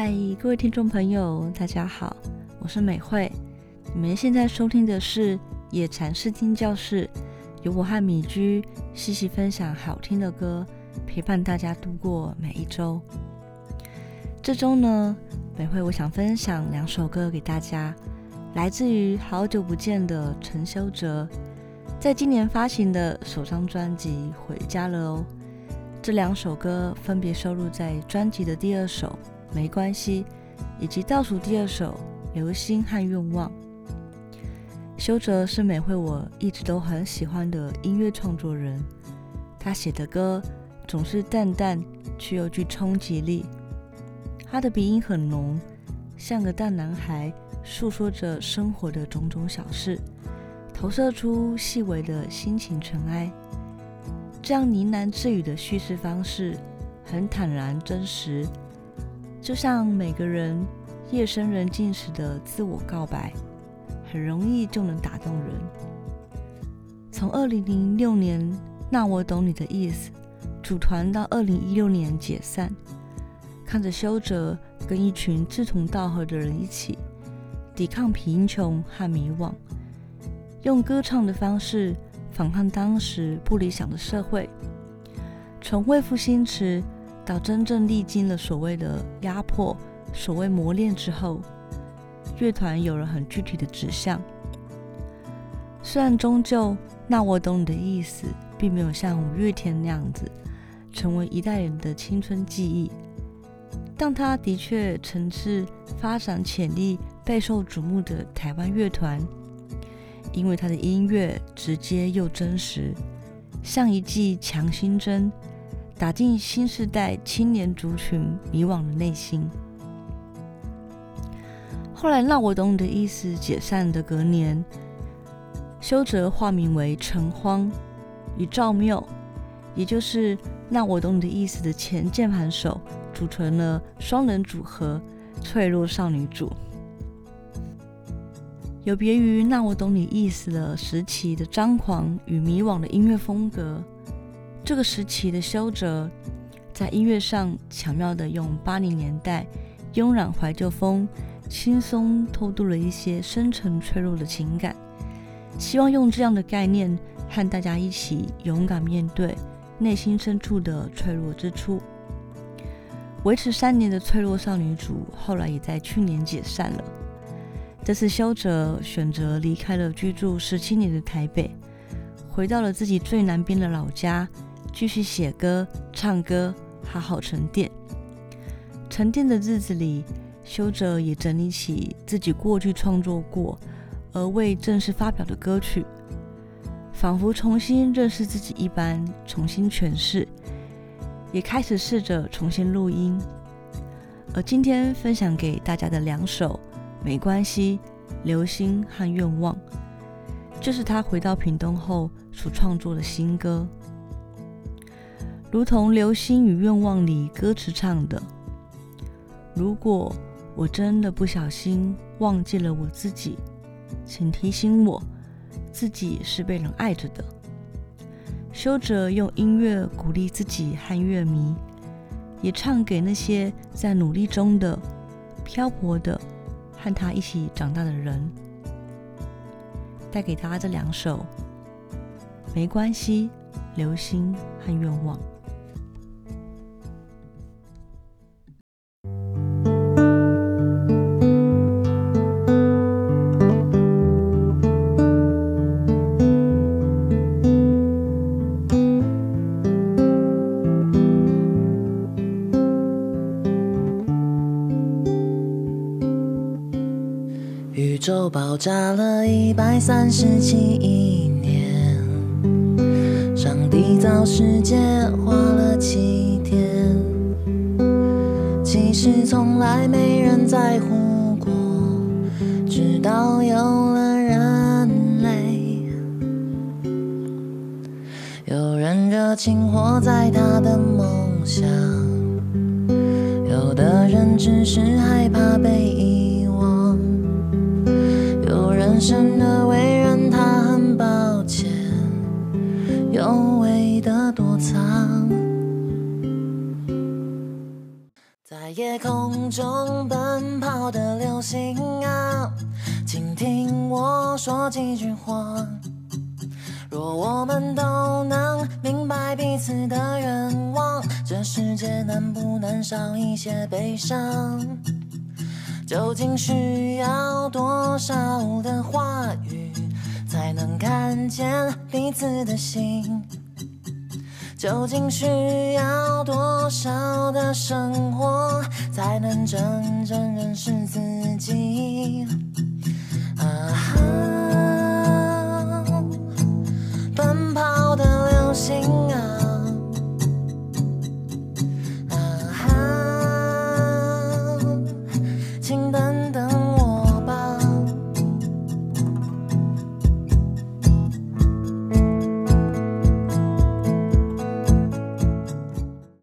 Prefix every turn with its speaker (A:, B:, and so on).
A: 嗨，各位听众朋友，大家好，我是美惠。你们现在收听的是野禅视听教室，由我和米居细细分享好听的歌，陪伴大家度过每一周。这周呢，美惠我想分享两首歌给大家，来自于好久不见的陈修哲，在今年发行的首张专辑《回家了》哦。这两首歌分别收录在专辑的第二首。没关系，以及倒数第二首《流星和愿望》。修哲是美惠我一直都很喜欢的音乐创作人，他写的歌总是淡淡却又具冲击力。他的鼻音很浓，像个大男孩，诉说着生活的种种小事，投射出细微的心情尘埃。这样呢喃自语的叙事方式，很坦然真实。就像每个人夜深人静时的自我告白，很容易就能打动人。从二零零六年《那我懂你的意思》组团到二零一六年解散，看着修哲跟一群志同道合的人一起抵抗贫穷和迷惘，用歌唱的方式反抗当时不理想的社会，从未负心词。到真正历经了所谓的压迫、所谓磨练之后，乐团有了很具体的指向。虽然终究，那我懂你的意思，并没有像五月天那样子成为一代人的青春记忆，但他的确曾是发展潜力备受瞩目的台湾乐团，因为他的音乐直接又真实，像一剂强心针。打进新时代青年族群迷惘的内心。后来，那我懂你的意思。解散的隔年，修哲化名为陈荒，与赵缪，也就是那我懂你的意思的前键盘手，组成了双人组合——脆弱少女组。有别于那我懂你意思的时期的张狂与迷惘的音乐风格。这个时期的修哲，在音乐上巧妙地用八零年代慵懒怀旧风，轻松偷渡了一些深沉脆弱的情感，希望用这样的概念和大家一起勇敢面对内心深处的脆弱之处。维持三年的脆弱少女组，后来也在去年解散了。这次修哲选择离开了居住十七年的台北，回到了自己最南边的老家。继续写歌、唱歌，好好沉淀。沉淀的日子里，修哲也整理起自己过去创作过而未正式发表的歌曲，仿佛重新认识自己一般，重新诠释，也开始试着重新录音。而今天分享给大家的两首《没关系》《流星》和《愿望》，就是他回到屏东后所创作的新歌。如同《流星与愿望》里歌词唱的：“如果我真的不小心忘记了我自己，请提醒我，自己是被人爱着的。”修哲用音乐鼓励自己和乐迷，也唱给那些在努力中的、漂泊的、和他一起长大的人，带给大家这两首《没关系》《流星》和《愿望》。
B: 宇宙爆炸了一百三十七亿年，上帝造世界花了七天，其实从来没人在乎过，直到有了人类，有人热情活在他的梦想，有的人只是害怕被遗。生的为人，他很抱歉，有为的躲藏，在夜空中奔跑的流星啊，请听我说几句话。若我们都能明白彼此的愿望，这世界能不能少一些悲伤？究竟需要多少的话语，才能看见彼此的心？究竟需要多少的生活，才能真正认识自己？